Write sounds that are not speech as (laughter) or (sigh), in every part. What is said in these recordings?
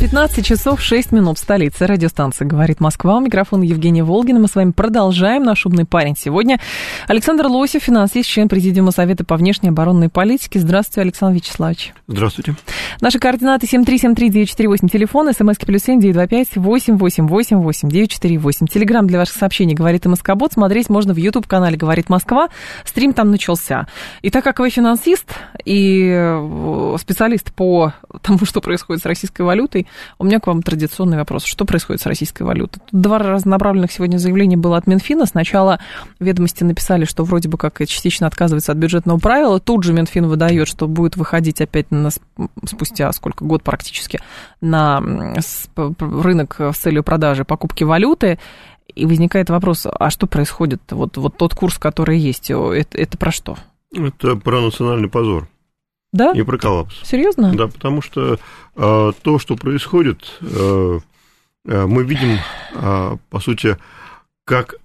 15 часов 6 минут в столице. Радиостанция «Говорит Москва». У микрофона Евгения Волгина. Мы с вами продолжаем наш умный парень. Сегодня Александр Лосев, финансист, член Президиума Совета по внешней оборонной политике. Здравствуйте, Александр Вячеславович. Здравствуйте. Наши координаты 7373948, телефон, смски плюс 7925 888 948. Телеграмм для ваших сообщений «Говорит МСК-бот». Смотреть можно в YouTube-канале «Говорит Москва». Стрим там начался. И так как вы финансист и э, специалист по тому, что происходит с российской валютой, у меня к вам традиционный вопрос. Что происходит с российской валютой? Тут два разнонаправленных сегодня заявления было от Минфина. Сначала ведомости написали, что вроде бы как частично отказывается от бюджетного правила. Тут же Минфин выдает, что будет выходить опять на, спустя сколько, год практически, на рынок с целью продажи покупки валюты. И возникает вопрос, а что происходит? Вот, вот тот курс, который есть, это, это про что? Это про национальный позор. Да? И про коллапс. Серьезно? Да, потому что э, то, что происходит, э, э, мы видим, э, по сути, как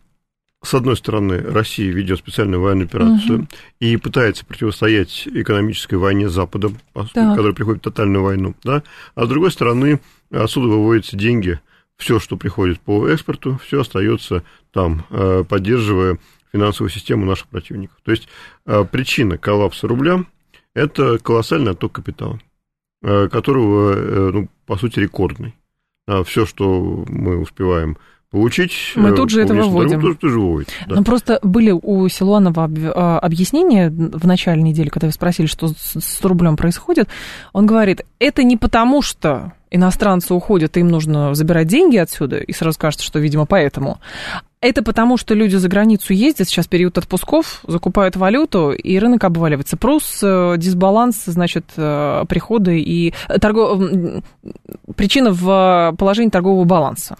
с одной стороны, Россия ведет специальную военную операцию угу. и пытается противостоять экономической войне с Западом, которая приходит в тотальную войну, да, а с другой стороны, отсюда выводятся деньги, все, что приходит по экспорту, все остается там, э, поддерживая финансовую систему наших противников. То есть э, причина коллапса рубля это колоссальный отток капитала, э, которого, э, ну, по сути, рекордный. А все, что мы успеваем получить. Мы э, тут же это выводим. Тоже, тоже выводим да. Ну, просто были у Силуанова а, объяснения в начале недели, когда вы спросили, что с рублем происходит. Он говорит, это не потому, что иностранцы уходят, им нужно забирать деньги отсюда, и сразу кажется, что, видимо, поэтому. Это потому, что люди за границу ездят, сейчас период отпусков, закупают валюту, и рынок обваливается. Плюс э, дисбаланс, значит, э, приходы и торгов... причина в положении торгового баланса.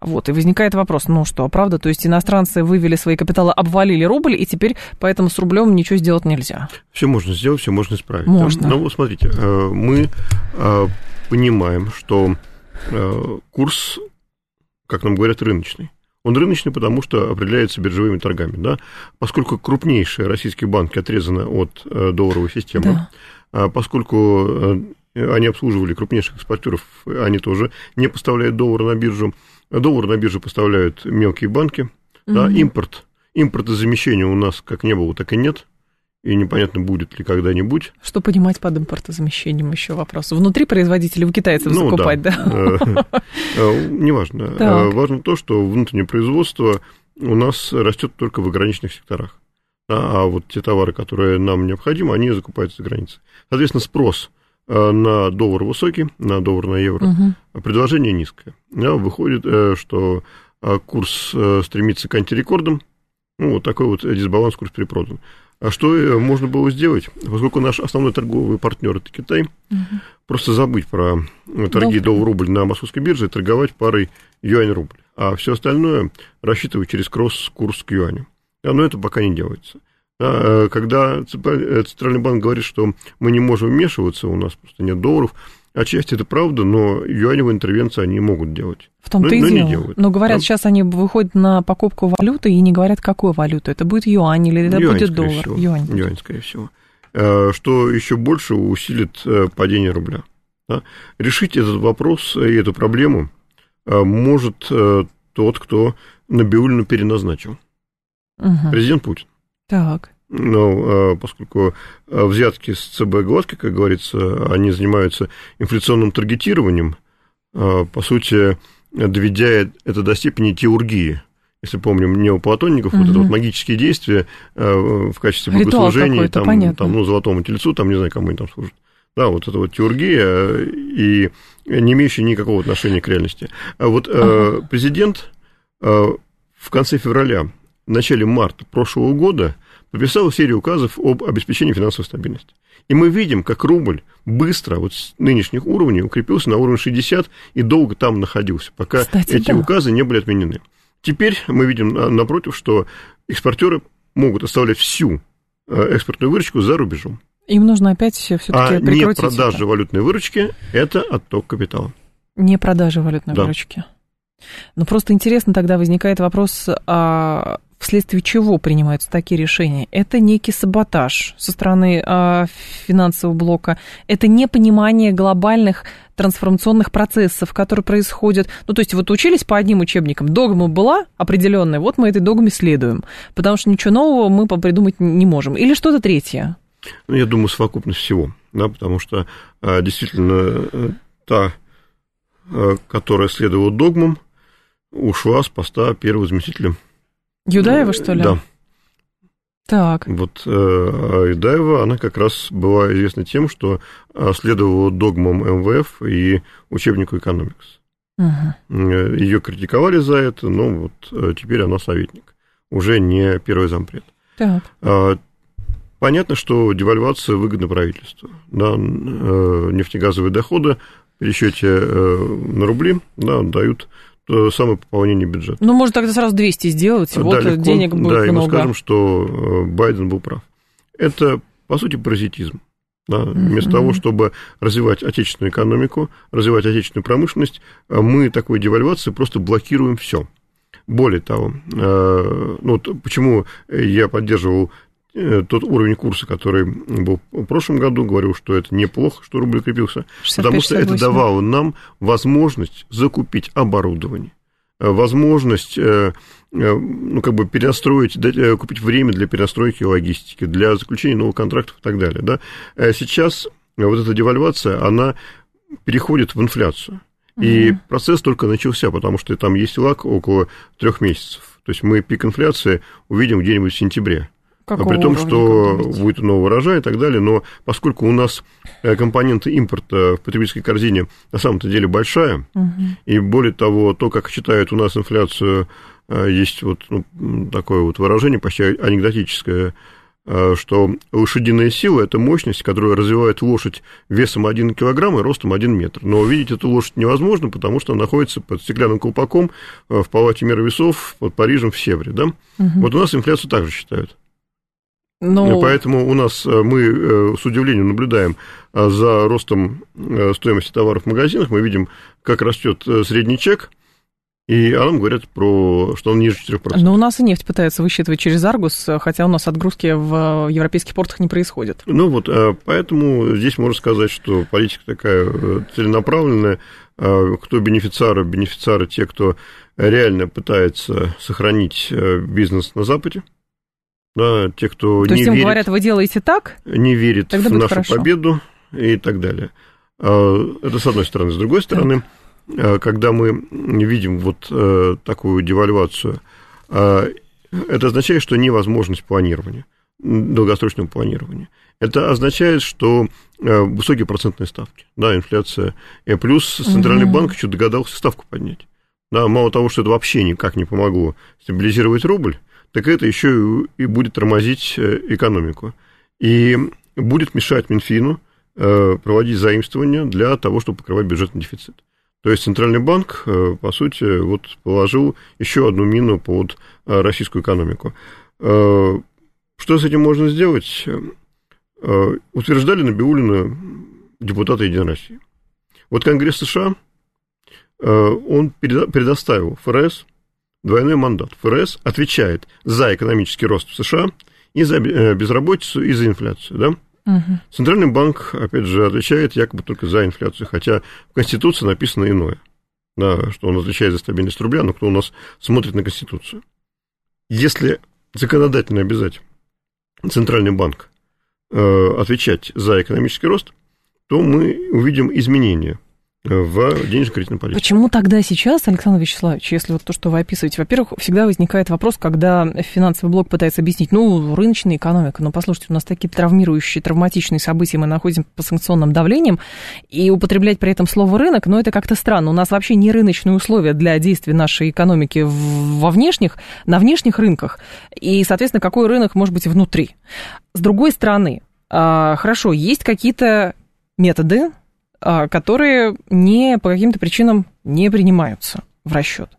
Вот, и возникает вопрос, ну что, правда, то есть иностранцы вывели свои капиталы, обвалили рубль, и теперь поэтому с рублем ничего сделать нельзя? Все можно сделать, все можно исправить. Можно. Ну, смотрите, э, мы понимаем, что курс, как нам говорят, рыночный. Он рыночный, потому что определяется биржевыми торгами. Да? Поскольку крупнейшие российские банки отрезаны от э, долларовой системы, да. А поскольку э, они обслуживали крупнейших экспортеров, они тоже не поставляют доллар на биржу. Доллар на биржу поставляют мелкие банки. Угу. Да, импорт, импортозамещения у нас как не было, так и нет и непонятно, будет ли когда-нибудь. Что понимать под импортозамещением, еще вопрос. Внутри производителей у китайцев ну, закупать, да? да? Э, неважно. Э, важно то, что внутреннее производство у нас растет только в ограниченных секторах. А вот те товары, которые нам необходимы, они закупаются за границей. Соответственно, спрос э, на доллар высокий, на доллар на евро, угу. предложение низкое. Выходит, что курс стремится к антирекордам, ну, вот такой вот дисбаланс, курс перепродан. А что э, можно было сделать? Поскольку наш основной торговый партнер это Китай, угу. просто забыть про э, торги доллар-рубль на московской бирже и торговать парой юань-рубль. А все остальное рассчитывать через кросс-курс к юаню. Но это пока не делается. А, э, когда Центральный банк говорит, что мы не можем вмешиваться, у нас просто нет долларов, Отчасти это правда, но юаневые интервенции они могут делать. В том-то но, и но дело. Но говорят, да? сейчас они выходят на покупку валюты и не говорят, какую валюту. Это будет юань или это юань, будет доллар? Всего. Юань. Юань, скорее всего. Э, что еще больше усилит э, падение рубля. Да? Решить этот вопрос и эту проблему э, может тот, кто Набиулину переназначил. Угу. Президент Путин. Так. Но поскольку взятки с ЦБ гладки, как говорится, они занимаются инфляционным таргетированием, по сути, доведя это до степени теургии. Если помним неоплатонников, угу. вот это вот магические действия в качестве богослужения, там, там, ну, золотому тельцу, там, не знаю, кому они там служат. Да, вот это вот теургия и не имеющая никакого отношения к реальности. А вот ага. президент в конце февраля, в начале марта прошлого года подписал серию указов об обеспечении финансовой стабильности. И мы видим, как рубль быстро вот с нынешних уровней укрепился на уровне 60 и долго там находился, пока Кстати, эти да. указы не были отменены. Теперь мы видим напротив, что экспортеры могут оставлять всю экспортную выручку за рубежом. Им нужно опять все-таки а прекратить. А не продажа это. валютной выручки – это отток капитала. Не продажа валютной да. выручки. Ну, просто интересно тогда возникает вопрос, а вследствие чего принимаются такие решения? Это некий саботаж со стороны а, финансового блока, это непонимание глобальных трансформационных процессов, которые происходят. Ну, то есть вот учились по одним учебникам, догма была определенная, вот мы этой догме следуем, потому что ничего нового мы придумать не можем. Или что-то третье? Ну, я думаю, совокупность всего, да, потому что а, действительно э, та, э, которая следовала догмам, ушла с поста первого заместителя. Юдаева, что ли? Да. Так. Вот э, а Юдаева, она как раз была известна тем, что следовала догмам МВФ и учебнику экономикс. Угу. Ее критиковали за это, но вот теперь она советник, уже не первый зампред. Так. А, Понятно, что девальвация выгодна правительству. Да, э, нефтегазовые доходы в пересчете э, на рубли да, дают то самое пополнение бюджета. Ну, может, тогда сразу 200 сделать, и да, вот легко, денег будет да, много. Да, и мы скажем, что э, Байден был прав. Это, по сути, паразитизм. Да, вместо mm-hmm. того, чтобы развивать отечественную экономику, развивать отечественную промышленность, мы такой девальвацией просто блокируем все. Более того, ну, почему я поддерживал Э, тот уровень курса, который был в прошлом году, говорил, что это неплохо, что рубль укрепился, потому что это давало нам возможность закупить оборудование, э, возможность э, ну, как бы перенастроить, купить время для перенастройки логистики, для заключения новых контрактов и так далее. Да? Сейчас вот эта девальвация, она переходит в инфляцию. И угу. процесс только начался, потому что там есть лак около трех месяцев. То есть мы пик инфляции увидим где-нибудь в сентябре. Какого При том, что будет новый урожай и так далее, но поскольку у нас э, компоненты импорта в потребительской корзине на самом-то деле большая, угу. и более того, то, как считают у нас инфляцию, э, есть вот ну, такое вот выражение почти анекдотическое, э, что лошадиная сила – это мощность, которая развивает лошадь весом 1 килограмм и ростом 1 метр. Но увидеть эту лошадь невозможно, потому что она находится под стеклянным колпаком в палате мира весов под Парижем в Севре. Да? Угу. Вот у нас инфляцию также считают. Ну, поэтому у нас э, мы э, с удивлением наблюдаем э, за ростом стоимости товаров в магазинах. Мы видим, как растет средний чек, и а нам говорят про, что он ниже 4%. Но у нас и нефть пытаются высчитывать через Аргус, хотя у нас отгрузки в европейских портах не происходят. Ну вот, поэтому здесь можно сказать, что политика такая целенаправленная. Кто бенефициары? Бенефициары те, кто реально пытается сохранить бизнес на Западе да, те, кто То не есть им верит, говорят, вы делаете так? Не верит в нашу хорошо. победу и так далее. А, это с одной стороны. С другой стороны, так. А, когда мы видим вот э, такую девальвацию, а, это означает, что невозможность планирования, долгосрочного планирования. Это означает, что э, высокие процентные ставки, да, инфляция, и плюс Центральный угу. банк еще догадался ставку поднять. Да, мало того, что это вообще никак не помогло стабилизировать рубль, так это еще и будет тормозить э, экономику. И будет мешать Минфину э, проводить заимствования для того, чтобы покрывать бюджетный дефицит. То есть Центральный банк, э, по сути, вот положил еще одну мину под российскую экономику. Что с этим можно сделать? Утверждали Набиулина депутаты Единой России. Вот Конгресс США, он предоставил ФРС двойной мандат. ФРС отвечает за экономический рост в США и за э, безработицу, и за инфляцию, да? Угу. Центральный банк, опять же, отвечает якобы только за инфляцию, хотя в Конституции написано иное, да, что он отвечает за стабильность рубля, но кто у нас смотрит на Конституцию? Если законодательно обязать Центральный банк э, отвечать за экономический рост, то мы увидим изменения в денежно-кредитной политике. Почему тогда сейчас, Александр Вячеславович, если вот то, что вы описываете, во-первых, всегда возникает вопрос, когда финансовый блок пытается объяснить, ну, рыночная экономика, но послушайте, у нас такие травмирующие, травматичные события, мы находим по санкционным давлениям, и употреблять при этом слово рынок, ну, это как-то странно. У нас вообще не рыночные условия для действия нашей экономики во внешних, на внешних рынках, и, соответственно, какой рынок может быть внутри. С другой стороны, а, хорошо, есть какие-то методы, которые не по каким-то причинам не принимаются в расчет.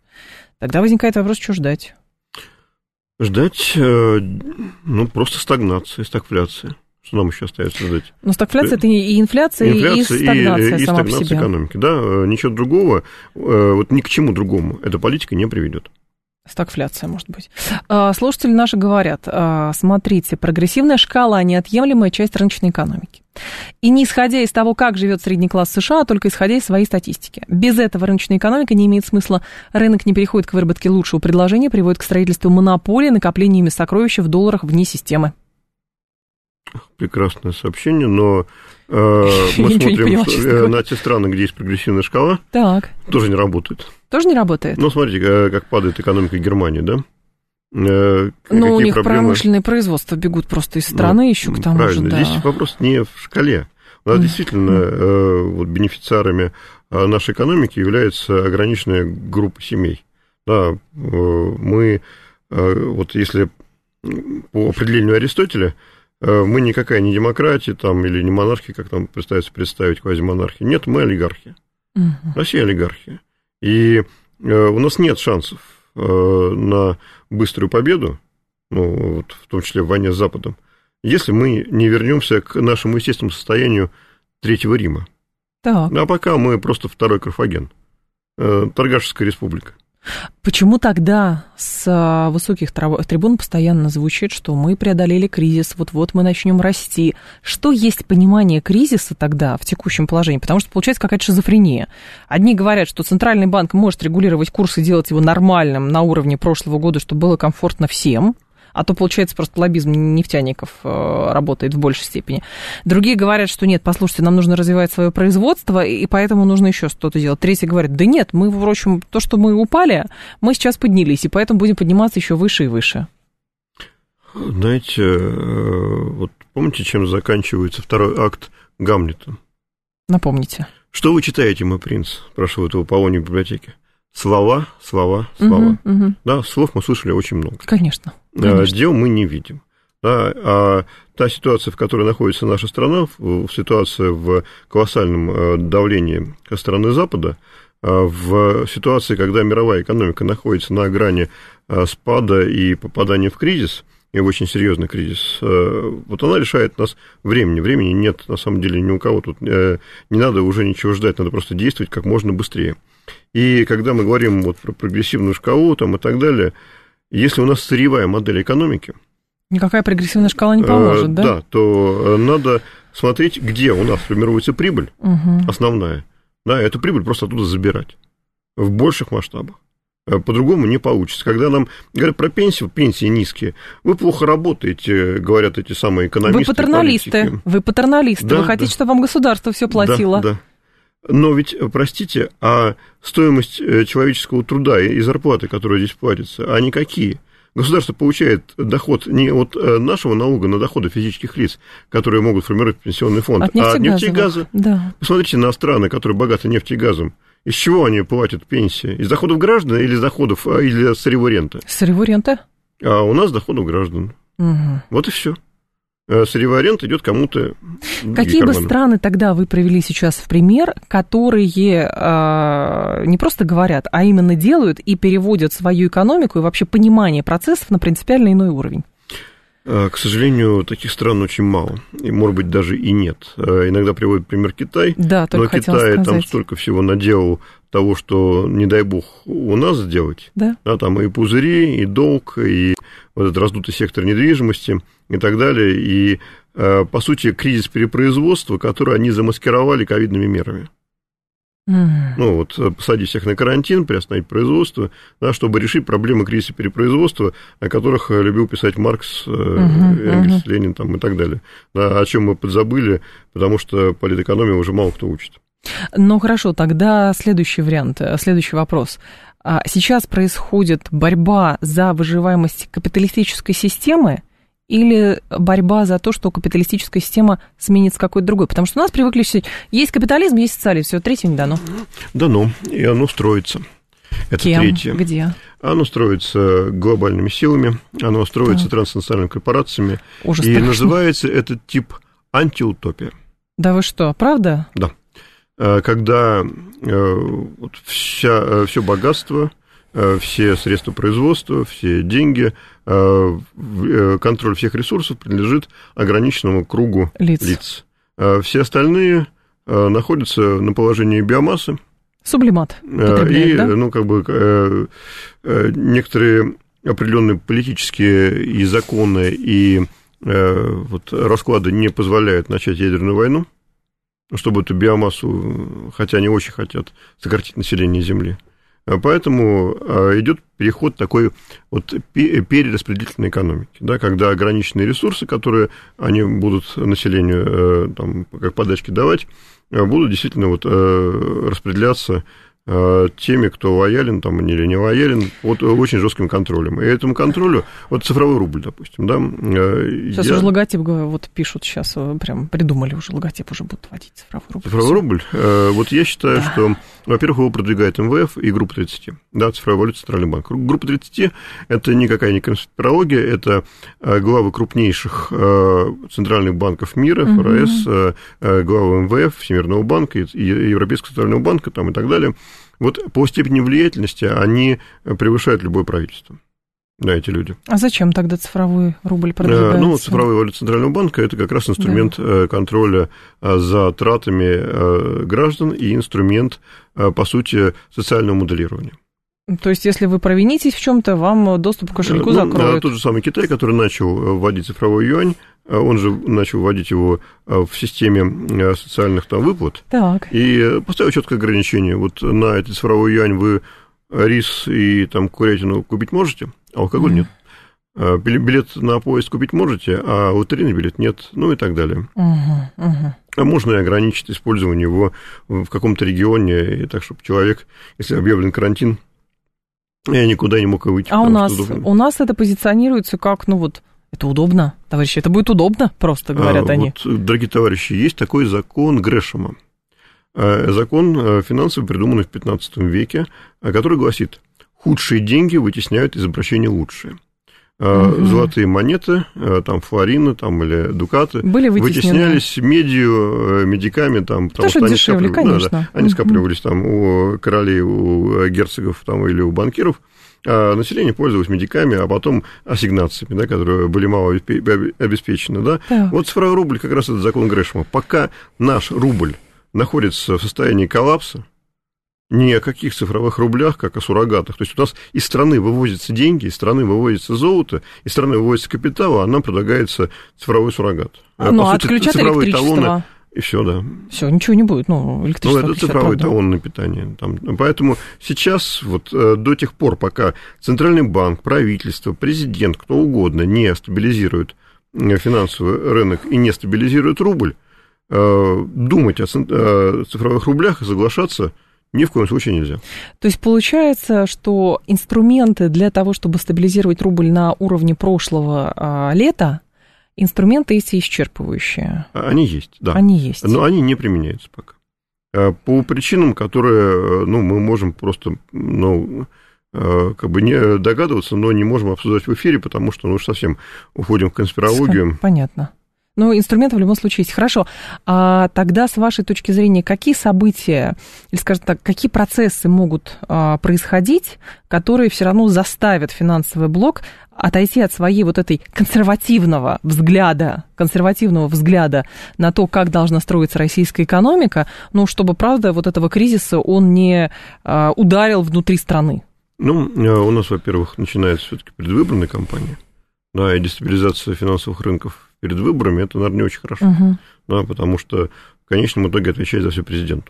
Тогда возникает вопрос, что ждать? Ждать, э, ну, просто стагнации, стагфляции. Что нам еще остается ждать? Ну, стагфляция – это и инфляция, инфляция и стагнация и, и сама стагнация по себе. экономики. Да, э, ничего другого, э, вот ни к чему другому эта политика не приведет. Стагфляция, может быть. А, слушатели наши говорят, а, смотрите, прогрессивная шкала – неотъемлемая часть рыночной экономики. И не исходя из того, как живет средний класс США, а только исходя из своей статистики. Без этого рыночная экономика не имеет смысла. Рынок не переходит к выработке лучшего предложения, приводит к строительству монополии, накоплению ими сокровища в долларах вне системы. Прекрасное сообщение, но э, (laughs) мы смотрим поняла, на те страны, где есть прогрессивная шкала, так. тоже не работает. Тоже не работает? Ну, смотрите, как падает экономика Германии, да? Э, ну, у них проблемы? промышленные производства бегут просто из страны ну, еще к тому правильно. же. Да. Здесь вопрос не в шкале. У нас mm. действительно э, вот, бенефициарами э, нашей экономики является ограниченная группа семей. Да, мы, вот если по определению Аристотеля, мы никакая не демократия там, или не монархия, как там пытаются представить квазимонархия. Нет, мы олигархия. Mm. Россия олигархия. И у нас нет шансов на быструю победу, ну, вот, в том числе в войне с Западом, если мы не вернемся к нашему естественному состоянию Третьего Рима. Так. А пока мы просто второй Карфаген, э, Торгашеская республика. Почему тогда с а, высоких трибун постоянно звучит, что мы преодолели кризис, вот-вот мы начнем расти? Что есть понимание кризиса тогда в текущем положении? Потому что получается какая-то шизофрения. Одни говорят, что Центральный банк может регулировать курс и делать его нормальным на уровне прошлого года, чтобы было комфортно всем – а то, получается, просто лоббизм нефтяников э, работает в большей степени. Другие говорят, что нет, послушайте, нам нужно развивать свое производство, и поэтому нужно еще что-то делать. Третьи говорят, да нет, мы, в общем, то, что мы упали, мы сейчас поднялись, и поэтому будем подниматься еще выше и выше. Знаете, э, вот помните, чем заканчивается второй акт Гамлета? Напомните. Что вы читаете, мой принц? Спрашивают его Полоний в библиотеке. Слова, слова, слова. Угу, угу. Да, слов мы слышали очень много. Конечно. А, конечно. Дел мы не видим. Да, а та ситуация, в которой находится наша страна, ситуация в колоссальном э, давлении со стороны Запада, а, в ситуации, когда мировая экономика находится на грани э, спада и попадания в кризис, и в очень серьезный кризис, э, вот она лишает нас времени. Времени нет, на самом деле, ни у кого тут. Не надо уже ничего ждать, надо просто действовать как можно быстрее. И когда мы говорим вот про прогрессивную шкалу там, и так далее, если у нас сырьевая модель экономики... Никакая прогрессивная шкала не поможет, э, да? Да, то надо смотреть, где у нас формируется прибыль угу. основная. Да, эту прибыль просто оттуда забирать в больших масштабах. Э, по-другому не получится. Когда нам говорят про пенсию, пенсии низкие, вы плохо работаете, говорят эти самые экономисты. Вы патерналисты, политики. вы патерналисты, да, вы хотите, да. чтобы вам государство все платило. Да, да. Но ведь, простите, а стоимость э, человеческого труда и зарплаты, которая здесь платится, они какие? Государство получает доход не от э, нашего налога на доходы физических лиц, которые могут формировать пенсионный фонд, от а от нефти и газа. Да. Посмотрите на страны, которые богаты нефтью и газом. Из чего они платят пенсии? Из доходов граждан или из доходов а, или сырьевой ренты? Сырьевой ренты. А у нас доходов граждан. Угу. Вот и все. Э, сырьевая рента идет кому-то. Какие бы страны тогда вы провели сейчас в пример, которые э, не просто говорят, а именно делают и переводят свою экономику и вообще понимание процессов на принципиально иной уровень? Э, к сожалению, таких стран очень мало, и, может быть, даже и нет. Иногда приводят пример Китай, да, но Китай сказать. там столько всего наделал того, что, не дай бог, у нас сделать. Да. да там и пузыри, и долг, и вот этот раздутый сектор недвижимости – и так далее. И, э, по сути, кризис перепроизводства, который они замаскировали ковидными мерами. Ну, вот э, посадить всех на карантин, приостановить производство, да, чтобы решить проблемы кризиса перепроизводства, о которых э, любил писать Маркс, uh-huh, Энгельс, uh-huh. Ленин там, и так далее. Да, о чем мы подзабыли, потому что политэкономию уже мало кто учит. Ну, хорошо, тогда следующий вариант, следующий вопрос. А сейчас происходит борьба за выживаемость капиталистической системы, или борьба за то, что капиталистическая система сменится какой-то другой? Потому что у нас привыкли все, есть капитализм, есть социализм, все, третье не дано. Дано, и оно строится. Это Кем? третье. Где? Оно строится глобальными силами, оно строится да. транснациональными корпорациями. Ужас и страшно. называется этот тип антиутопия. Да вы что, правда? Да. Э, когда э, вся, э, все богатство, все средства производства, все деньги, контроль всех ресурсов принадлежит ограниченному кругу лиц. лиц. Все остальные находятся на положении биомассы. Сублимат. И, да? ну, как бы, некоторые определенные политические и законы, и вот, расклады не позволяют начать ядерную войну чтобы эту биомассу, хотя они очень хотят сократить население Земли. А поэтому а, идет переход такой вот перераспределительной экономики, да, когда ограниченные ресурсы, которые они будут населению э, там, как подачки давать, э, будут действительно вот э, распределяться теми, кто лоялен там или не лоялен, под очень жестким контролем. И этому контролю, вот цифровой рубль, допустим, да. Э, сейчас я... уже логотип, вот пишут сейчас, э, прям придумали уже логотип, уже будут вводить цифровой рубль. Цифровой рубль, вот я считаю, да. что, во-первых, его продвигает МВФ и группа 30, да, цифровая валюта Центральный банк. Группа 30 – это никакая не конспирология, это главы крупнейших центральных банков мира, ФРС, угу. главы МВФ, Всемирного банка, Европейского центрального банка там, и так далее – вот по степени влиятельности они превышают любое правительство. Да, эти люди. А зачем тогда цифровой рубль продвигается? Э, ну, цифровой валют Центрального банка – это как раз инструмент да. Э, контроля э, за тратами граждан и инструмент, по сути, социального моделирования. То есть, если вы провинитесь в чем-то, вам доступ к кошельку ну, закроют? Тот же самый Китай, который начал вводить цифровой юань, он же начал вводить его а, в системе а, социальных там выплат. Так. И поставил четкое ограничение. Вот на этот цифровой юань вы рис и там курятину купить можете, а алкоголь mm. нет. Билет на поезд купить можете, а лотерейный билет нет, ну и так далее. Uh-huh, uh-huh. А можно и ограничить использование его в каком-то регионе, и так, чтобы человек, если объявлен карантин, я никуда не мог выйти. А у нас, у нас это позиционируется как, ну вот, это удобно, товарищи, это будет удобно, просто говорят а, они. Вот, дорогие товарищи, есть такой закон Грэшема. А, закон а, финансовый, придуманный в 15 веке, который гласит, худшие деньги вытесняют из обращения лучшие. Угу. Золотые монеты, там флорины там, или дукаты Были вытеснялись медью, медиками, там, потому что, что они, дешевле, скапливались, да, да, они угу. скапливались там у королей, у герцогов там, или у банкиров. А население пользовалось медиками, а потом ассигнациями, да, которые были мало обеспечены. Да? Да. Вот цифровой рубль как раз это закон Грэшема. Пока наш рубль находится в состоянии коллапса, ни о каких цифровых рублях, как о суррогатах. То есть у нас из страны вывозятся деньги, из страны вывозится золото, из страны вывозится капитал, а нам предлагается цифровой суррогат. А, ну, По сути, отключат цифровые талоны и все, да. Все, ничего не будет. Ну, электричество Ну, это цифровой талон на питание. Там. Поэтому сейчас, вот э, до тех пор, пока Центральный банк, правительство, президент, кто угодно не стабилизирует э, финансовый рынок и не стабилизирует рубль, э, думать о цифровых рублях и соглашаться ни в коем случае нельзя. То есть получается, что инструменты для того, чтобы стабилизировать рубль на уровне прошлого а, лета, инструменты эти исчерпывающие? Они есть, да. Они есть. Но они не применяются пока. А, по причинам, которые, ну, мы можем просто, ну, а, как бы не догадываться, но не можем обсуждать в эфире, потому что, ну, уж совсем уходим в конспирологию. Понятно. Ну, инструменты в любом случае есть. Хорошо. А тогда, с вашей точки зрения, какие события, или, скажем так, какие процессы могут а, происходить, которые все равно заставят финансовый блок отойти от своей вот этой консервативного взгляда, консервативного взгляда на то, как должна строиться российская экономика, ну, чтобы, правда, вот этого кризиса он не а, ударил внутри страны? Ну, э, у нас, во-первых, начинается все-таки предвыборная кампания, да, и дестабилизация финансовых рынков перед выборами, это, наверное, не очень хорошо. Угу. Да, потому что в конечном итоге отвечает за все президент.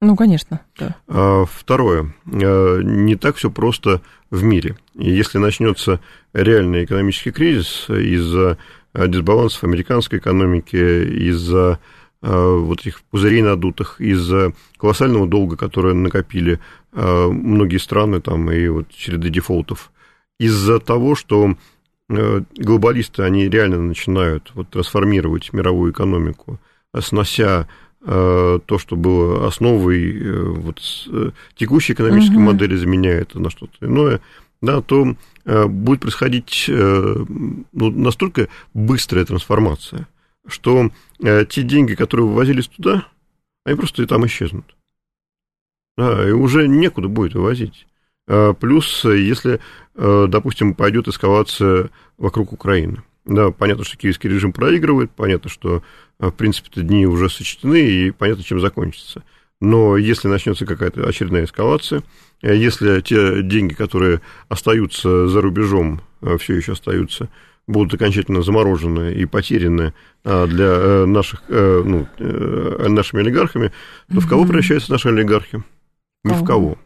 Ну, конечно, да. А, второе. А, не так все просто в мире. И если начнется реальный экономический кризис из-за дисбалансов американской экономики, из-за а, вот этих пузырей надутых, из-за колоссального долга, который накопили многие страны, там, и вот череды дефолтов, из-за того, что глобалисты, они реально начинают вот трансформировать мировую экономику, снося э, то, что было основой э, вот, текущей экономической угу. модели, заменяя это на что-то иное, да, то будет происходить ну, настолько быстрая трансформация, что те деньги, которые вывозились туда, они просто и там исчезнут. Да, и уже некуда будет вывозить. Плюс, если, допустим, пойдет эскалация вокруг Украины. Да, понятно, что киевский режим проигрывает, понятно, что, в принципе, эти дни уже сочтены, и понятно, чем закончится. Но если начнется какая-то очередная эскалация, если те деньги, которые остаются за рубежом, все еще остаются, будут окончательно заморожены и потеряны а, для э, наших, э, ну, э, нашими олигархами, то в кого превращаются наши олигархи? Ни в кого.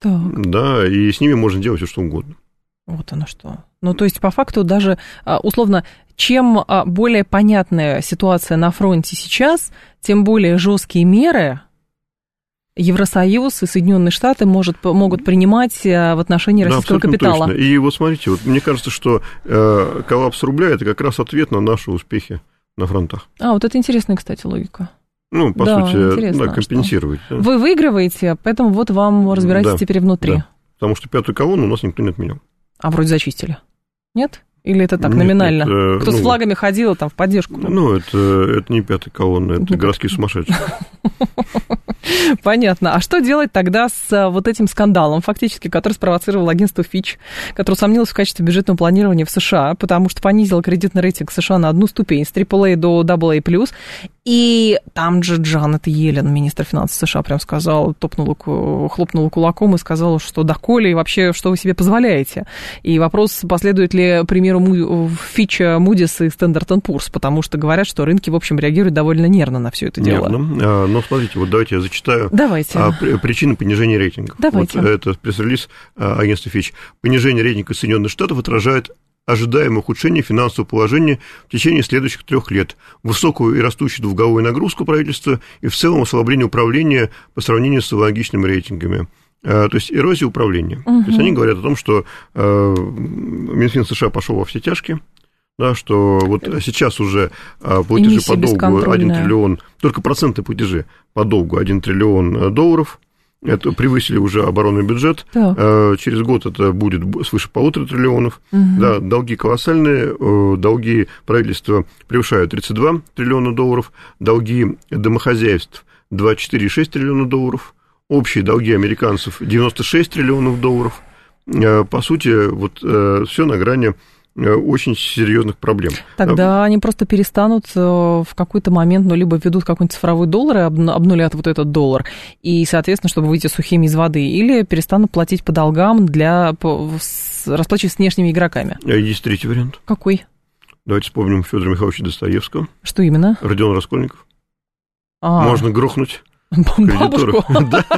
Так. Да, и с ними можно делать все, что угодно. Вот оно что. Ну, то есть, по факту, даже, а, условно, чем а, более понятная ситуация на фронте сейчас, тем более жесткие меры Евросоюз и Соединенные Штаты может, могут принимать э, в отношении российского да, капитала. Точно. И вот смотрите, вот мне кажется, что э, коллапс рубля это как раз ответ на наши успехи на фронтах. А, вот это интересная, кстати, логика. Ну, по да, сути, да, компенсировать. Да. Вы выигрываете, поэтому вот вам разбирайтесь да, теперь внутри. Да. Потому что пятую колонну у нас никто не отменял. А вроде зачистили. Нет? Или это так, нет, номинально? Нет, э, Кто ну, с флагами ходил там в поддержку? Ну, это, это не пятая колонна, это ну, городские сумасшедшие. (laughs) Понятно. А что делать тогда с э, вот этим скандалом, фактически, который спровоцировал агентство Fitch, которое усомнилось в качестве бюджетного планирования в США, потому что понизило кредитный рейтинг США на одну ступень, с AAA до AA+, и там же Джанет Йеллен, министр финансов США, прям сказал, топнула, хлопнула кулаком и сказала, что доколе и вообще, что вы себе позволяете. И вопрос, последует ли примеру Фича, Мудис и Standard Poor's, потому что говорят, что рынки, в общем, реагируют довольно нервно на все это дело. Нервно. А, но смотрите, вот давайте я зачитаю Давайте. А, причины понижения рейтинга. Давайте. Вот это пресс-релиз а, агентства Фич. Понижение рейтинга Соединенных Штатов отражает ожидаемое ухудшение финансового положения в течение следующих трех лет, высокую и растущую долговую нагрузку правительства и в целом ослабление управления по сравнению с аналогичными рейтингами. А, то есть эрозия управления. Угу. То есть они говорят о том, что Минфин США пошел во все тяжкие, да, что вот сейчас уже а, платежи по долгу 1 триллион, только проценты платежи по долгу 1 триллион э, долларов, это превысили уже оборонный бюджет. Да. Э, через год это будет свыше полутора триллионов. Угу. Да, долги колоссальные. Э, долги правительства превышают 32 триллиона долларов. Долги домохозяйств 24,6 триллиона долларов. Общие долги американцев 96 триллионов долларов. По сути, вот все на грани Э, очень серьезных проблем. Тогда они просто перестанут э, в какой-то момент, ну, либо введут какой-нибудь цифровой доллар и обнулят вот этот доллар, и, соответственно, чтобы выйти сухими из воды, или перестанут платить по долгам для расплачиваться с внешними игроками. Есть третий вариант. Какой? Давайте вспомним Федора Михайловича Достоевского. Что именно? Родион Раскольников. А. Можно грохнуть (laughs) Бабушку? (laughs) Да. (laughs)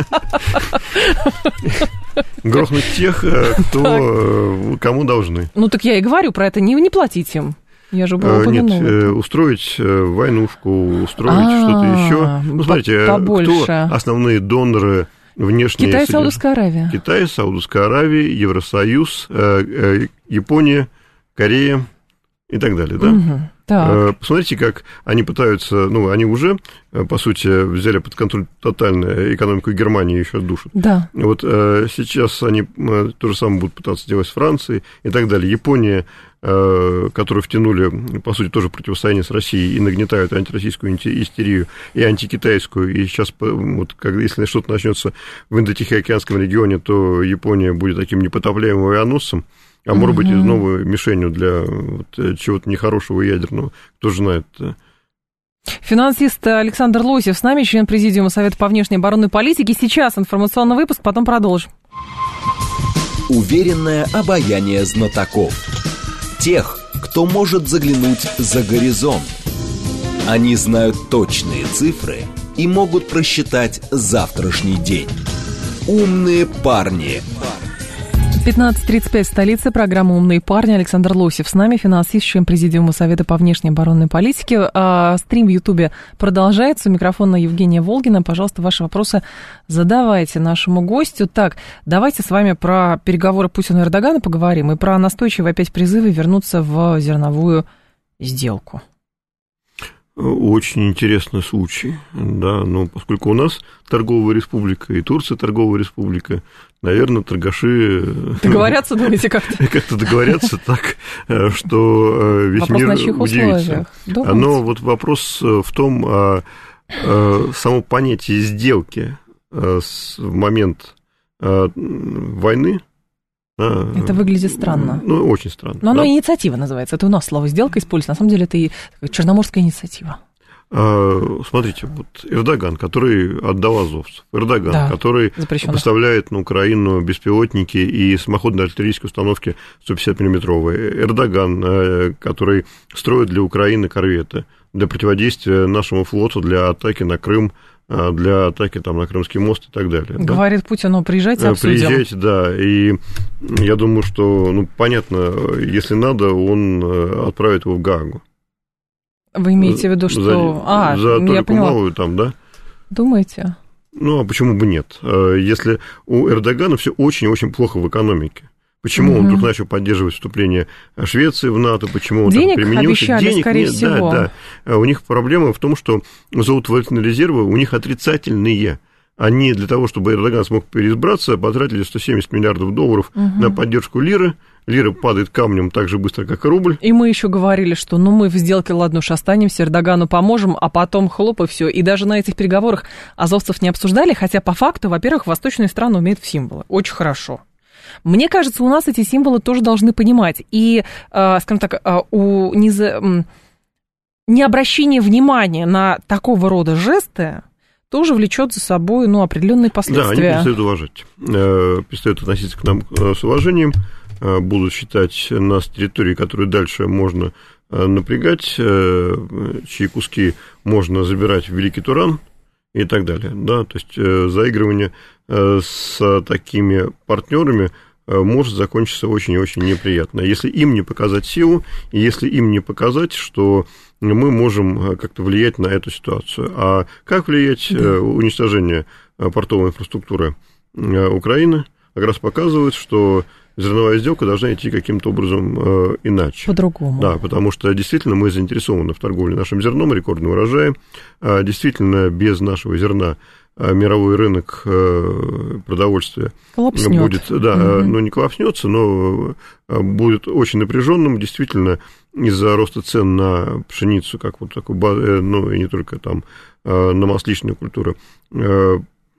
Грохнуть тех, э, кто, э, кому должны. Ну, так я и говорю про это, не, не платить им. Я же Нет, э, устроить войнушку, устроить а, что-то еще. Ну, смотрите, кто основные доноры внешние? Китай, Саудовская Аравия. Китай, Саудовская Аравия, Евросоюз, Япония, Корея и так далее, да? Угу. Так. Э, посмотрите, как они пытаются, ну, они уже, э, по сути, взяли под контроль тотально экономику Германии еще душат. Да. Вот э, сейчас они то же самое будут пытаться делать с Францией и так далее. Япония, которую втянули, по сути, тоже противостояние с Россией и нагнетают антироссийскую истерию и антикитайскую. И сейчас, вот, как, если что-то начнется в Индо-Тихоокеанском регионе, то Япония будет таким непотопляемым авианосцем а может быть, и новой мишенью для вот, э, чего-то нехорошего ядерного, кто же знает. Финансист Александр Лосев с нами, член Президиума Совета по внешней оборонной политике. Сейчас информационный выпуск, потом продолжим. Уверенное обаяние знатоков. Тех, кто может заглянуть за горизонт. Они знают точные цифры и могут просчитать завтрашний день. Умные парни. парни 15.35 в столице. Программа «Умные парни». Александр Лосев с нами, финансист, член Президиума Совета по внешней оборонной политике. А, стрим в Ютубе продолжается. У микрофона Евгения Волгина. Пожалуйста, ваши вопросы задавайте нашему гостю. Так, давайте с вами про переговоры Путина и Эрдогана поговорим и про настойчивые опять призывы вернуться в зерновую сделку. Очень интересный случай, да, но поскольку у нас торговая республика и Турция торговая республика, наверное, торгаши... Договорятся, думаете, как-то? (laughs) Как-то договорятся так, э, что э, весь вопрос мир на чьих удивится. Условиях? Но вот вопрос э, в том, а, само понятие сделки в момент войны, это выглядит странно. Ну, очень странно. Но оно да? инициатива называется. Это у нас слово «сделка» используется. На самом деле это и черноморская инициатива. А, смотрите, вот Эрдоган, который отдал азовцев, Эрдоган, да, который поставляет на Украину беспилотники и самоходные артиллерийские установки 150 миллиметровые, Эрдоган, э, который строит для Украины корветы для противодействия нашему флоту для атаки на Крым, э, для атаки там, на Крымский мост и так далее. Говорит да? Путин, ну, приезжайте, э, обсудим. Приезжайте, да, и я думаю, что, ну, понятно, если надо, он отправит его в Гаагу. Вы имеете в виду, что... За, а, за я поняла. малую там, да? Думаете? Ну, а почему бы нет? Э, если у Эрдогана все очень-очень плохо в экономике. Почему mm он вдруг начал поддерживать вступление Швеции в НАТО? Почему он Денег там применился? Обещали, Денег скорее нет, всего. да, да. У них проблема в том, что золотовалютные резервы у них отрицательные. Они для того, чтобы Эрдоган смог переизбраться, потратили 170 миллиардов долларов угу. на поддержку лиры, лира падает камнем так же быстро, как и рубль. И мы еще говорили, что ну мы в сделке, ладно уж останемся, Эрдогану поможем, а потом хлоп и все. И даже на этих переговорах азовцев не обсуждали, хотя по факту, во-первых, восточные страны умеют в символы. Очень хорошо. Мне кажется, у нас эти символы тоже должны понимать. И, э, скажем так, э, у не необращение внимания на такого рода жесты тоже влечет за собой ну, определенные последствия. Да, они перестают уважать, э, перестают относиться к нам с уважением. Э, будут считать нас территорией, которую дальше можно э, напрягать, э, чьи куски можно забирать в Великий Туран и так далее. Да? То есть заигрывание с такими партнерами может закончиться очень и очень неприятно. Если им не показать силу, и если им не показать, что мы можем как-то влиять на эту ситуацию. А как влиять да. уничтожение портовой инфраструктуры Украины как раз показывает, что зерновая сделка должна идти каким-то образом э, иначе. По-другому. Да, потому что действительно мы заинтересованы в торговле нашим зерном, рекордный урожай. А, действительно, без нашего зерна а, мировой рынок э, продовольствия Коллапснет. будет, да, угу. ну не коллапснется, но а, будет очень напряженным, действительно, из-за роста цен на пшеницу, как вот такой, э, ну и не только там на масличную культуру,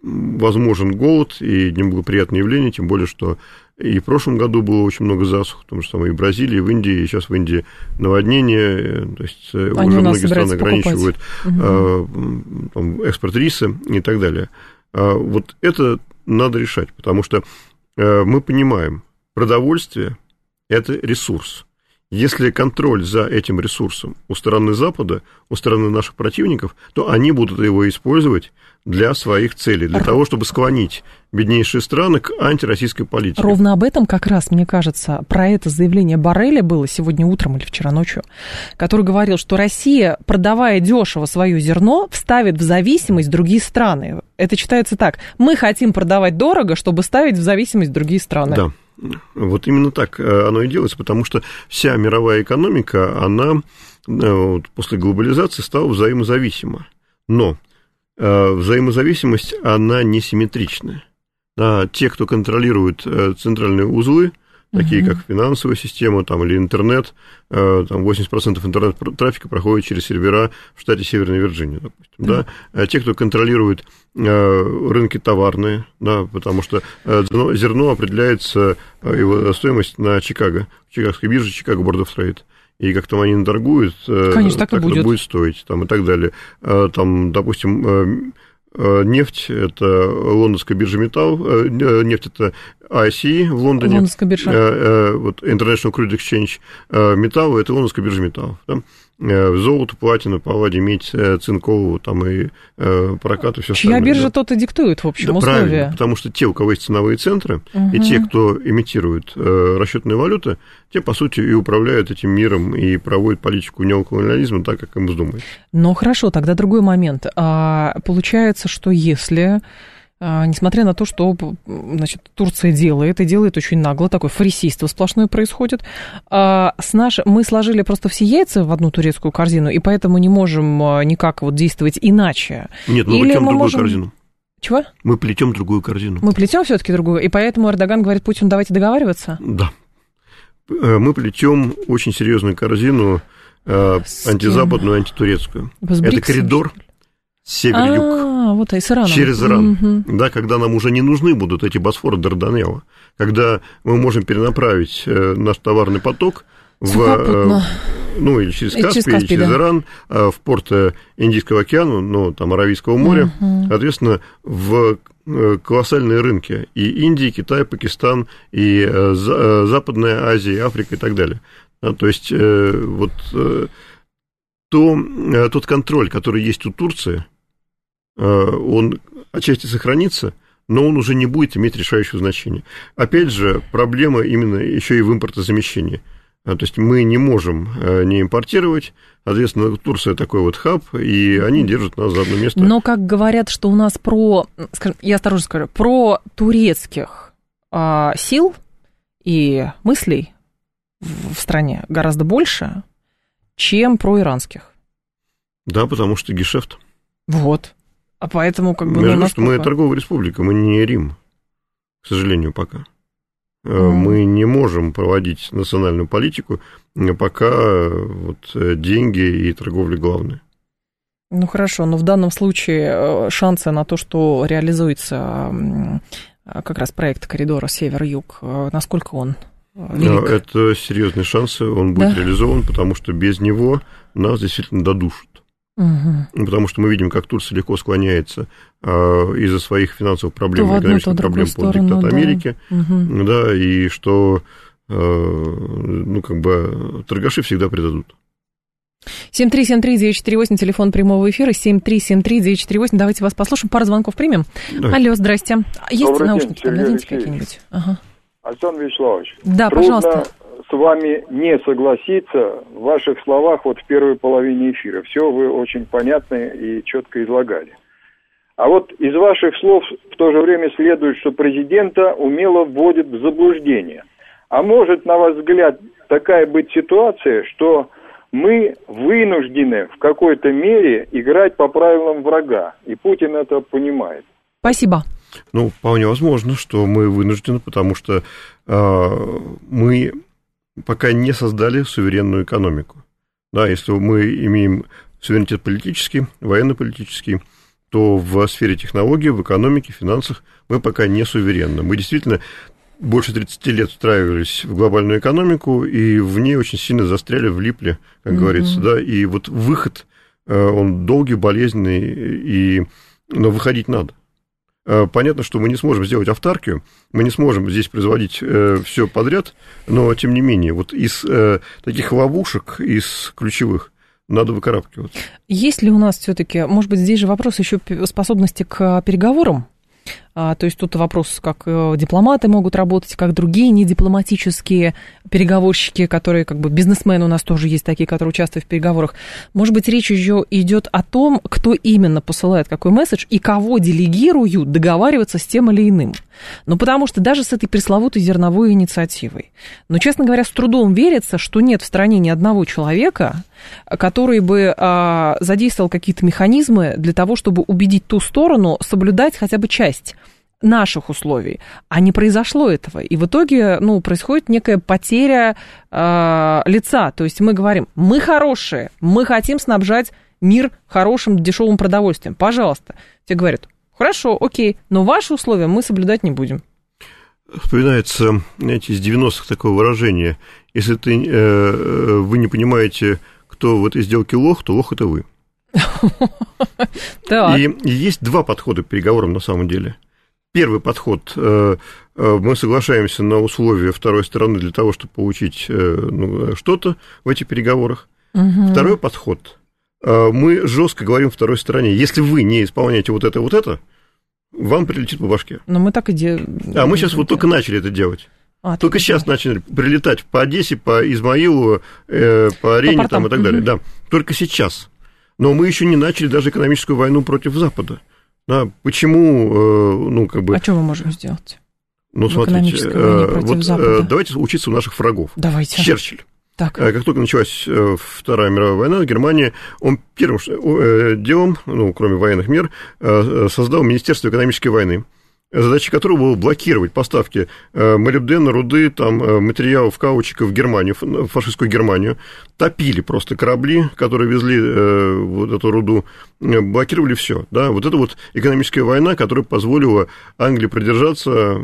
возможен голод и неблагоприятные явления, тем более, что и в прошлом году было очень много засух, потому что там и в Бразилии, и в Индии, и сейчас в Индии наводнение, то есть э, Они уже многие страны ограничивают угу. там, экспорт риса и так далее. А вот это надо решать, потому что э, мы понимаем, продовольствие – это ресурс. Если контроль за этим ресурсом у стороны Запада, у стороны наших противников, то они будут его использовать для своих целей, для того, чтобы склонить беднейшие страны к антироссийской политике. Ровно об этом как раз, мне кажется, про это заявление Барреля было сегодня утром или вчера ночью, который говорил, что Россия, продавая дешево свое зерно, вставит в зависимость другие страны. Это читается так. Мы хотим продавать дорого, чтобы ставить в зависимость другие страны. Да. Вот именно так э, оно и делается, потому что вся мировая экономика, она э, вот, после глобализации стала взаимозависима. Но э, взаимозависимость, она несимметричная. Да, те, кто контролирует центральные узлы, такие как финансовая система там, или интернет, э, там 80% интернет-трафика проходит через сервера в штате Северной Вирджиния, допустим. Да. Да? А те, кто контролирует э, рынки товарные, да, потому что зерно, определяется, его стоимость на Чикаго, Чикагской бирже, Чикаго Board of Trade и как там они торгуют, Конечно, так, так и будет. будет стоить, там, и так далее. Там, допустим, нефть – это лондонская биржа металл, нефть – это ICE в Лондоне. Лондонская биржа. Вот International Crude Exchange. Металл – это лондонская биржа металлов. Да? Золото, платина, палладий, медь, цинкового, там и прокат, и все Чья остальное. биржа да. тот и диктует, в общем, да, условия. Правильно, потому что те, у кого есть ценовые центры, угу. и те, кто имитирует расчетные валюты, те, по сути, и управляют этим миром и проводят политику неоколониализма так, как им вздумается. Ну, хорошо, тогда другой момент. А, получается, что если несмотря на то, что значит, Турция делает, и делает очень нагло, такое фарисейство сплошное происходит. А, с наш... Мы сложили просто все яйца в одну турецкую корзину, и поэтому не можем никак вот действовать иначе. Нет, мы Или плетем мы другую можем... корзину. Чего? Мы плетем другую корзину. Мы плетем все-таки другую, и поэтому Эрдоган говорит Путину, давайте договариваться? Да. Э, мы плетем очень серьезную корзину э, антизападную, антитурецкую. Это коридор, север-юг. А, вот и с Ираном. Через Иран. Угу. Да, когда нам уже не нужны будут эти Босфоры Дарданелла. Когда мы можем перенаправить э, наш товарный поток в, э, ну, или через Каспий, через, Каспий, через да. Иран, э, в порты Индийского океана, ну, там, Аравийского моря, угу. соответственно, в колоссальные рынки и Индия, Китай, Пакистан, и Западная Азия, Африка и так далее. То есть вот то, тот контроль, который есть у Турции, он отчасти сохранится, но он уже не будет иметь решающего значения. Опять же, проблема именно еще и в импортозамещении. А, то есть мы не можем э, не импортировать, соответственно, Турция такой вот хаб, и они держат нас за одно место. Но как говорят, что у нас про, скажем, я осторожно скажу, про турецких а, сил и мыслей в стране гораздо больше, чем про иранских. Да, потому что гешефт. Вот. А поэтому как бы... Между ну, что мы торговая республика, мы не Рим, к сожалению, пока. Mm. Мы не можем проводить национальную политику, пока вот деньги и торговля главные. Ну хорошо, но в данном случае шансы на то, что реализуется как раз проект коридора север-юг, насколько он велик? Это серьезные шансы, он будет да? реализован, потому что без него нас действительно додушат. Угу. Потому что мы видим, как Турция легко склоняется э, из-за своих финансовых проблем, то экономических одну, проблем под диктат да. Америки, угу. да, и что, э, ну, как бы, торгаши всегда предадут. 7373948, телефон прямого эфира, 7373948. Давайте вас послушаем, пару звонков примем. Давайте. Алло, здрасте. Есть Добрый наушники, день, дадите какие-нибудь? Ага. Александр Вячеславович. Да, трудно, пожалуйста вами не согласиться в ваших словах вот в первой половине эфира. Все вы очень понятно и четко излагали. А вот из ваших слов в то же время следует, что президента умело вводит в заблуждение. А может, на ваш взгляд, такая быть ситуация, что мы вынуждены в какой-то мере играть по правилам врага, и Путин это понимает. Спасибо. Ну, вполне возможно, что мы вынуждены, потому что э, мы пока не создали суверенную экономику. Да, если мы имеем суверенитет политический, военно-политический, то в сфере технологий, в экономике, финансах мы пока не суверенны. Мы действительно больше 30 лет встраивались в глобальную экономику, и в ней очень сильно застряли, влипли, как mm-hmm. говорится, да, и вот выход, э, он долгий, болезненный, и, но выходить надо. Э, понятно, что мы не сможем сделать автаркию, мы не сможем здесь производить э, все подряд, но тем не менее, вот из э, таких ловушек, из ключевых, надо выкарабкиваться. Есть ли у нас все-таки, может быть, здесь же вопрос еще способности к переговорам? А, то есть тут вопрос, как э, дипломаты могут работать, как другие недипломатические переговорщики, которые как бы бизнесмены у нас тоже есть такие, которые участвуют в переговорах. Может быть, речь еще идет о том, кто именно посылает какой месседж и кого делегируют договариваться с тем или иным. Ну, потому что даже с этой пресловутой зерновой инициативой. Но, честно говоря, с трудом верится, что нет в стране ни одного человека, который бы а, задействовал какие-то механизмы для того, чтобы убедить ту сторону соблюдать хотя бы часть наших условий, а не произошло этого. И в итоге, ну, происходит некая потеря э, лица. То есть мы говорим, мы хорошие, мы хотим снабжать мир хорошим дешевым продовольствием. Пожалуйста. Те говорят, хорошо, окей, но ваши условия мы соблюдать не будем. Вспоминается, знаете, из 90-х такое выражение. Если ты, э, э, вы не понимаете, кто в этой сделке лох, то лох это вы. (laughs) И есть два подхода к переговорам на самом деле первый подход. Э, э, мы соглашаемся на условия второй стороны для того, чтобы получить э, ну, что-то в этих переговорах. Угу. Второй подход. Мы жестко говорим второй стороне, если вы не исполняете вот это, вот это, вам прилетит по башке. Но мы так и делаем. А мы сейчас вот только начали это делать. А, только сейчас начали прилетать по Одессе, по Измаилу, э, по Арене по там, и так далее. Угу. Да, только сейчас. Но мы еще не начали даже экономическую войну против Запада. Да, почему, э, ну, как бы... А что мы можем сделать? Ну, смотрите, э, вот Запада? давайте учиться у наших врагов. Давайте. Черчилль. Так. Э, как только началась Вторая мировая война, Германия, он первым делом, ну, кроме военных мер, создал Министерство экономической войны. Задача которого была блокировать поставки э, молибдена, руды, там, э, материалов, каучика в Германию, в фашистскую Германию, топили просто корабли, которые везли э, вот эту руду, блокировали все. Да? Вот это вот экономическая война, которая позволила Англии продержаться,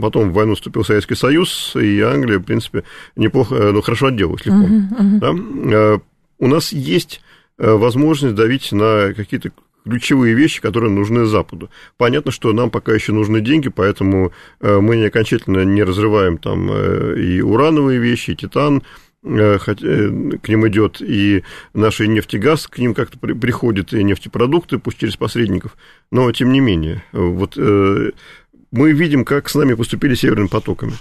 потом в войну вступил Советский Союз, и Англия, в принципе, неплохо, ну, хорошо отделалась легко. Uh-huh, uh-huh. Да? У нас есть возможность давить на какие-то ключевые вещи, которые нужны Западу. Понятно, что нам пока еще нужны деньги, поэтому э, мы не окончательно не разрываем там э, и урановые вещи, и титан, э, к ним идет и наши нефть и газ, к ним как-то приходят и нефтепродукты, пусть через посредников, но тем не менее, вот мы видим, как с нами поступили северными потоками.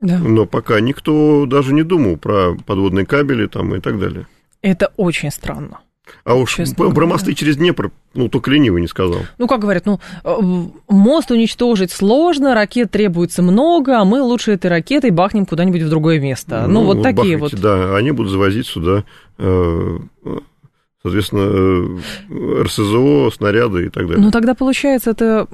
Да. Но пока никто даже не думал про подводные кабели там и так далее. Это очень странно. А уж Честно про мосты через Днепр, ну, только ленивый не сказал. Ну, как говорят, ну, э, мост уничтожить сложно, ракет требуется много, а мы лучше этой ракетой бахнем куда-нибудь в другое место. Ну, ну вот такие бахайте, вот. Да, они будут завозить сюда, э, соответственно, э, РСЗО, снаряды и так далее. Ну, тогда получается, это,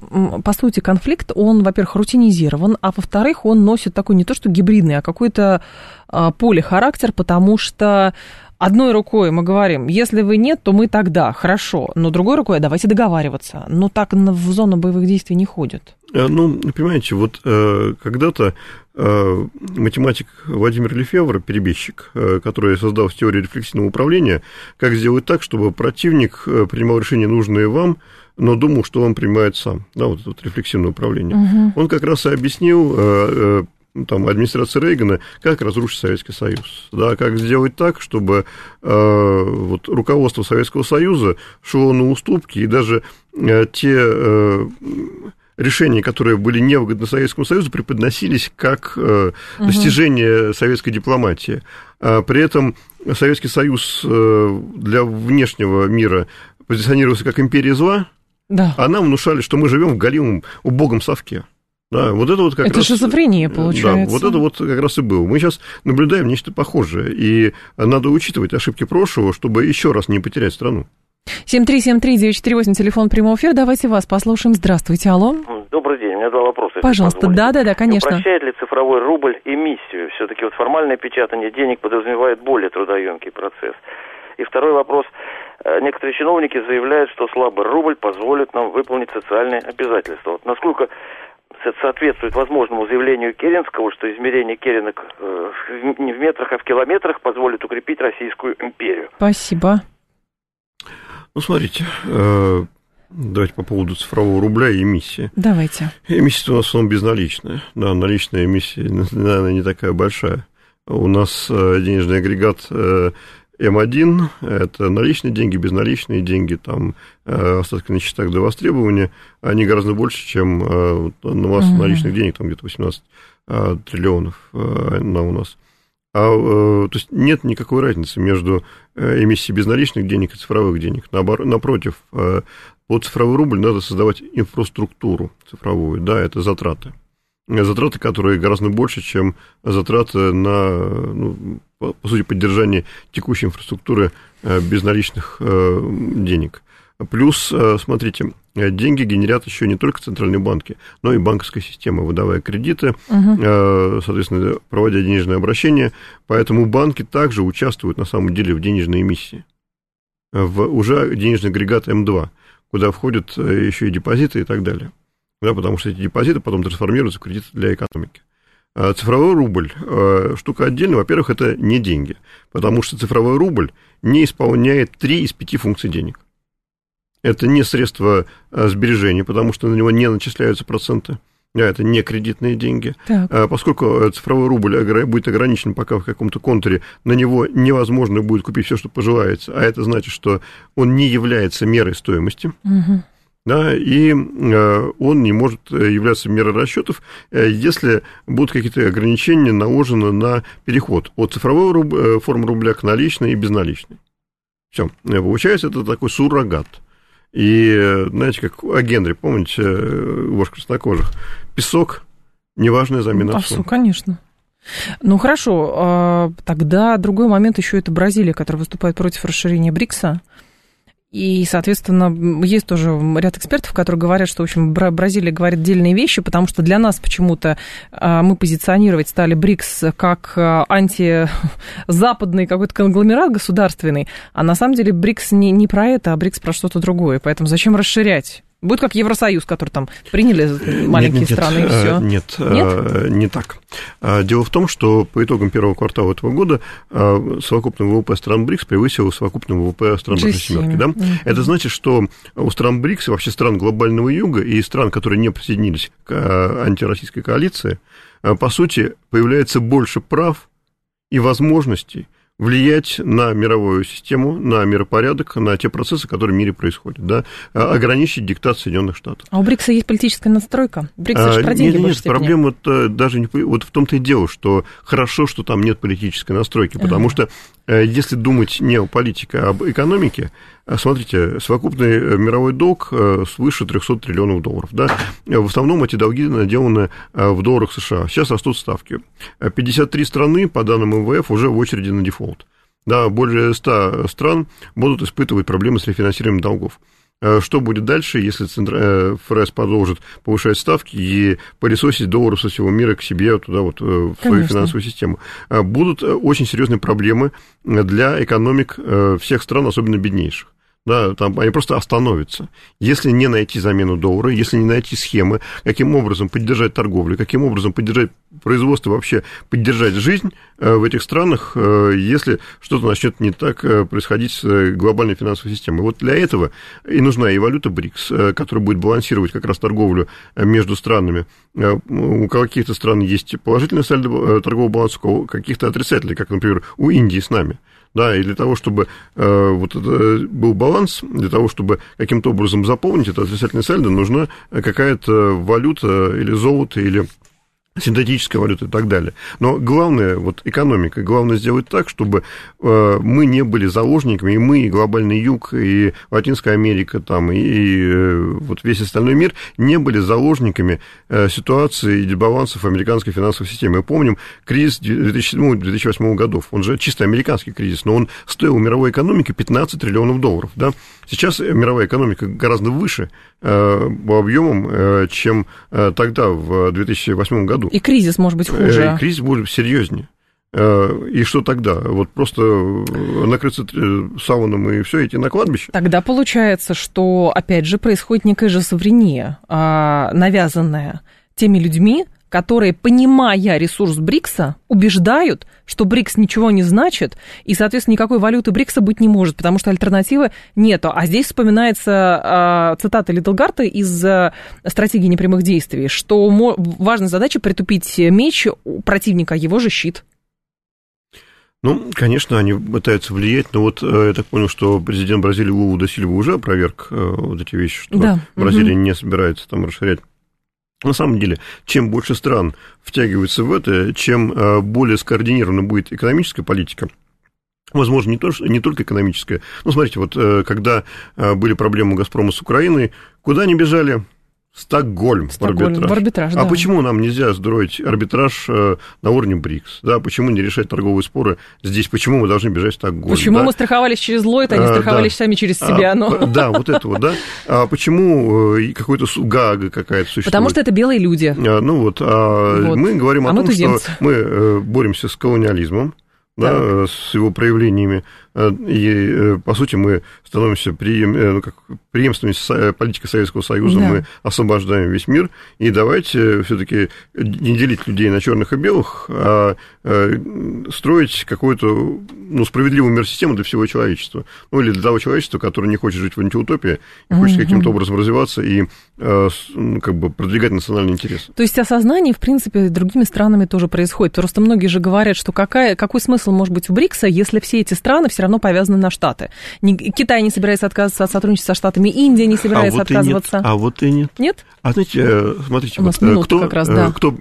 по сути, конфликт, он, во-первых, рутинизирован, а во-вторых, он носит такой не то что гибридный, а какой-то а, полихарактер, потому что одной рукой мы говорим, если вы нет, то мы тогда, хорошо, но другой рукой давайте договариваться. Но так в зону боевых действий не ходят. Э, ну, понимаете, вот э, когда-то э, математик Владимир Лефевр, перебежчик, который создал теорию рефлексивного управления, как сделать так, чтобы противник принимал решения, нужные вам, но думал, что он принимает сам, да, вот это вот рефлексивное управление. Угу. Он как раз и объяснил ну, там, администрации Рейгана, как разрушить Советский Союз, да, как сделать так, чтобы э, вот, руководство Советского Союза шло на уступки, и даже э, те э, решения, которые были невыгодны Советскому Союзу, преподносились как э, достижение угу. советской дипломатии. А при этом Советский Союз э, для внешнего мира позиционировался как империя зла, да. а нам внушали, что мы живем в галимом убогом совке. Да, вот это вот как это раз... шизофрения, получается. Да, вот это вот как раз и было. Мы сейчас наблюдаем нечто похожее, и надо учитывать ошибки прошлого, чтобы еще раз не потерять страну. 7373948, телефон прямого эфира. Давайте вас послушаем. Здравствуйте, алло. Добрый день, у меня два вопроса. Пожалуйста, да-да-да, конечно. Упрощает ли цифровой рубль эмиссию? Все-таки вот формальное печатание денег подразумевает более трудоемкий процесс. И второй вопрос. Э, некоторые чиновники заявляют, что слабый рубль позволит нам выполнить социальные обязательства. Вот насколько соответствует возможному заявлению Керенского, что измерение Керенок э, не в метрах, а в километрах позволит укрепить Российскую империю. Спасибо. Ну, смотрите, э, давайте по поводу цифрового рубля и эмиссии. Давайте. Эмиссия у нас в основном безналичная. Да, наличная эмиссия, (laughs) наверное, не такая большая. У нас э, денежный агрегат М1 – это наличные деньги, безналичные деньги, там э, остатки на счетах до востребования, они гораздо больше, чем э, на массу uh-huh. наличных денег, там где-то 18 э, триллионов на у нас. А, то есть нет никакой разницы между эмиссией безналичных денег и цифровых денег. Напротив, под цифровой рубль надо создавать инфраструктуру цифровую, да, это затраты затраты, которые гораздо больше, чем затраты на, ну, по, по сути, поддержание текущей инфраструктуры э, безналичных э, денег. Плюс, э, смотрите, деньги генерят еще не только центральные банки, но и банковская система, выдавая кредиты, угу. соответственно, проводя денежные обращения. Поэтому банки также участвуют на самом деле в денежной эмиссии. В уже денежный агрегат М2, куда входят еще и депозиты и так далее да, потому что эти депозиты потом трансформируются в кредиты для экономики. А цифровой рубль э, штука отдельная. Во-первых, это не деньги, потому что цифровой рубль не исполняет три из пяти функций денег. Это не средство э, сбережения, потому что на него не начисляются проценты. Да, это не кредитные деньги. Так. А поскольку э, цифровой рубль будет ограничен пока в каком-то контуре, на него невозможно будет купить все, что пожелается. А это значит, что он не является мерой стоимости. Угу да, и э, он не может э, являться мерой расчетов, э, если будут какие-то ограничения наложены на переход от цифровой руб, формы рубля к наличной и безналичной. Все, получается, это такой суррогат. И, знаете, как о Генри, помните, вождь краснокожих, песок – неважная замена отцу. конечно. Ну хорошо, а, тогда другой момент еще это Бразилия, которая выступает против расширения БРИКСа. И, соответственно, есть тоже ряд экспертов, которые говорят, что, в общем, Бразилия говорит дельные вещи, потому что для нас почему-то а, мы позиционировать стали БРИКС как а, антизападный какой-то конгломерат государственный, а на самом деле БРИКС не, не про это, а БРИКС про что-то другое. Поэтому зачем расширять? Будет как Евросоюз, который там приняли маленькие нет, нет, страны нет, и все. Нет, нет, э, не так. А, дело в том, что по итогам первого квартала этого года совокупный ВВП стран БРИКС превысил совокупный ВВП стран Большой семерки. Да? Mm-hmm. Это значит, что у стран БРИКС и вообще стран глобального юга и стран, которые не присоединились к антироссийской коалиции, по сути, появляется больше прав и возможностей влиять на мировую систему, на миропорядок, на те процессы, которые в мире происходят, да, а, ограничить диктат Соединенных Штатов. А у БРИКСа есть политическая настройка? БРИКС а, же про деньги Нет, нет, проблема даже не... Вот в том-то и дело, что хорошо, что там нет политической настройки, потому ага. что Э, если думать не о политике, а об экономике, смотрите, совокупный э, мировой долг свыше 300 триллионов долларов. Да? В основном эти долги наделаны в долларах США. Сейчас растут ставки. 53 страны, по данным МВФ, уже в очереди на дефолт. Да, более 100 стран будут испытывать проблемы с рефинансированием долгов. Э, что будет дальше, если э, ФРС продолжит повышать ставки и пылесосить доллары со всего мира к себе туда вот э, в Конечно. свою финансовую систему? Будут очень серьезные проблемы для экономик всех стран, особенно беднейших да, там они просто остановятся. Если не найти замену доллара, если не найти схемы, каким образом поддержать торговлю, каким образом поддержать производство, вообще поддержать жизнь э, в этих странах, э, если что-то начнет не так э, происходить с глобальной финансовой системой. Вот для этого и нужна и валюта БРИКС, которая будет балансировать как раз торговлю между странами. У каких-то стран есть положительный сальдо торгового баланса, у каких-то отрицательный, как, например, у Индии с нами да, и для того, чтобы э, вот это был баланс, для того, чтобы каким-то образом заполнить это отрицательное сальдо, нужна какая-то валюта или золото, или синтетическая валюта и так далее. Но главное, вот экономика, главное сделать так, чтобы э, мы не были заложниками, и мы, и глобальный юг, и Латинская Америка, там, и, и э, вот весь остальной мир не были заложниками э, ситуации и дисбалансов американской финансовой системы. Мы помним кризис 2007-2008 годов, он же чисто американский кризис, но он стоил мировой экономике 15 триллионов долларов, да. Сейчас мировая экономика гораздо выше э, по объемам, э, чем э, тогда, в 2008 году. И кризис может быть хуже. И кризис будет серьезнее. И что тогда? Вот просто накрыться сауном и все, идти на кладбище? Тогда получается, что, опять же, происходит некое же соврение, а, навязанное теми людьми, которые, понимая ресурс БРИКСа, убеждают, что БРИКС ничего не значит, и, соответственно, никакой валюты БРИКСа быть не может, потому что альтернативы нету. А здесь вспоминается э, цитата Литлгарта из э, «Стратегии непрямых действий», что важная задача притупить меч у противника, его же щит. Ну, конечно, они пытаются влиять, но вот э, я так понял, что президент Бразилии Лулу Досильва уже опроверг э, вот эти вещи, что да. Бразилия угу. не собирается там расширять на самом деле, чем больше стран втягиваются в это, чем э, более скоординирована будет экономическая политика, Возможно, не, то, не только экономическая. Ну, смотрите, вот э, когда э, были проблемы у «Газпрома» с Украиной, куда они бежали? Стокгольм, Стокгольм арбитраж. В арбитраж а да. почему нам нельзя строить арбитраж э, на уровне БРИКС? Да, почему не решать торговые споры здесь? Почему мы должны бежать в Стокгольм? Почему да? мы страховались через Ллойд, а не страховались а, сами через себя? А, но... Да, вот это вот, да. А почему э, какой-то ГАГа какая-то существует? Потому что это белые люди. А, ну вот, а вот. мы говорим а о том, туземцы. что мы э, боремся с колониализмом, да, с его проявлениями. Э, и, э, по сути, мы становимся преем, э, ну, как, преемственностью политики Советского Союза, да. мы освобождаем весь мир. И давайте все-таки не делить людей на черных и белых, а строить какую-то ну, справедливую мир-систему для всего человечества. Ну, или для того человечества, которое не хочет жить в антиутопии, и хочет каким-то образом развиваться и ну, как бы продвигать национальные интересы. То есть осознание, в принципе, другими странами тоже происходит. Просто многие же говорят, что какая, какой смысл может быть у БРИКСа, если все эти страны все равно повязаны на Штаты. Китай не собирается отказываться от сотрудничества со Штатами, Индия не собирается а вот отказываться. А вот и нет. Нет? А знаете, э, смотрите, вот, э, кто, как раз, да. Э, кто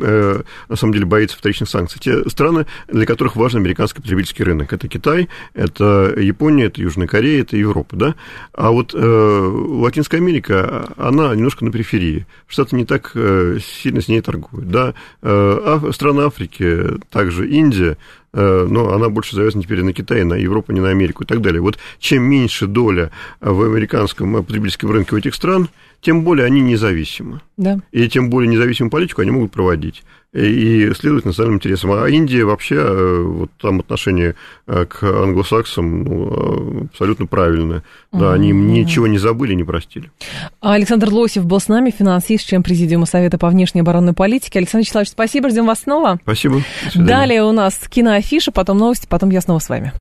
на самом деле боится вторичных санкций? Те страны, для которых важен американский потребительский рынок. Это Китай, это Япония, это Южная Корея, это Европа, да? А вот Латинская Америка, она немножко на периферии. Штаты не так сильно с ней торгуют, да? А страны Африки, также Индия, но она больше завязана теперь на Китай, на Европу, не на Америку и так далее. Вот чем меньше доля в американском потребительском рынке у этих стран, тем более они независимы. Да. И тем более независимую политику они могут проводить и следовать национальным интересам. А Индия вообще, э, вот там отношение э, к англосаксам ну, э, абсолютно правильное. Да, они ничего не забыли, не простили. Александр Лосев был с нами, финансист, член Президиума Совета по внешней оборонной политике. Александр Вячеславович, спасибо, ждем вас снова. Спасибо. Далее у нас киноафиша, потом новости, потом я снова с вами.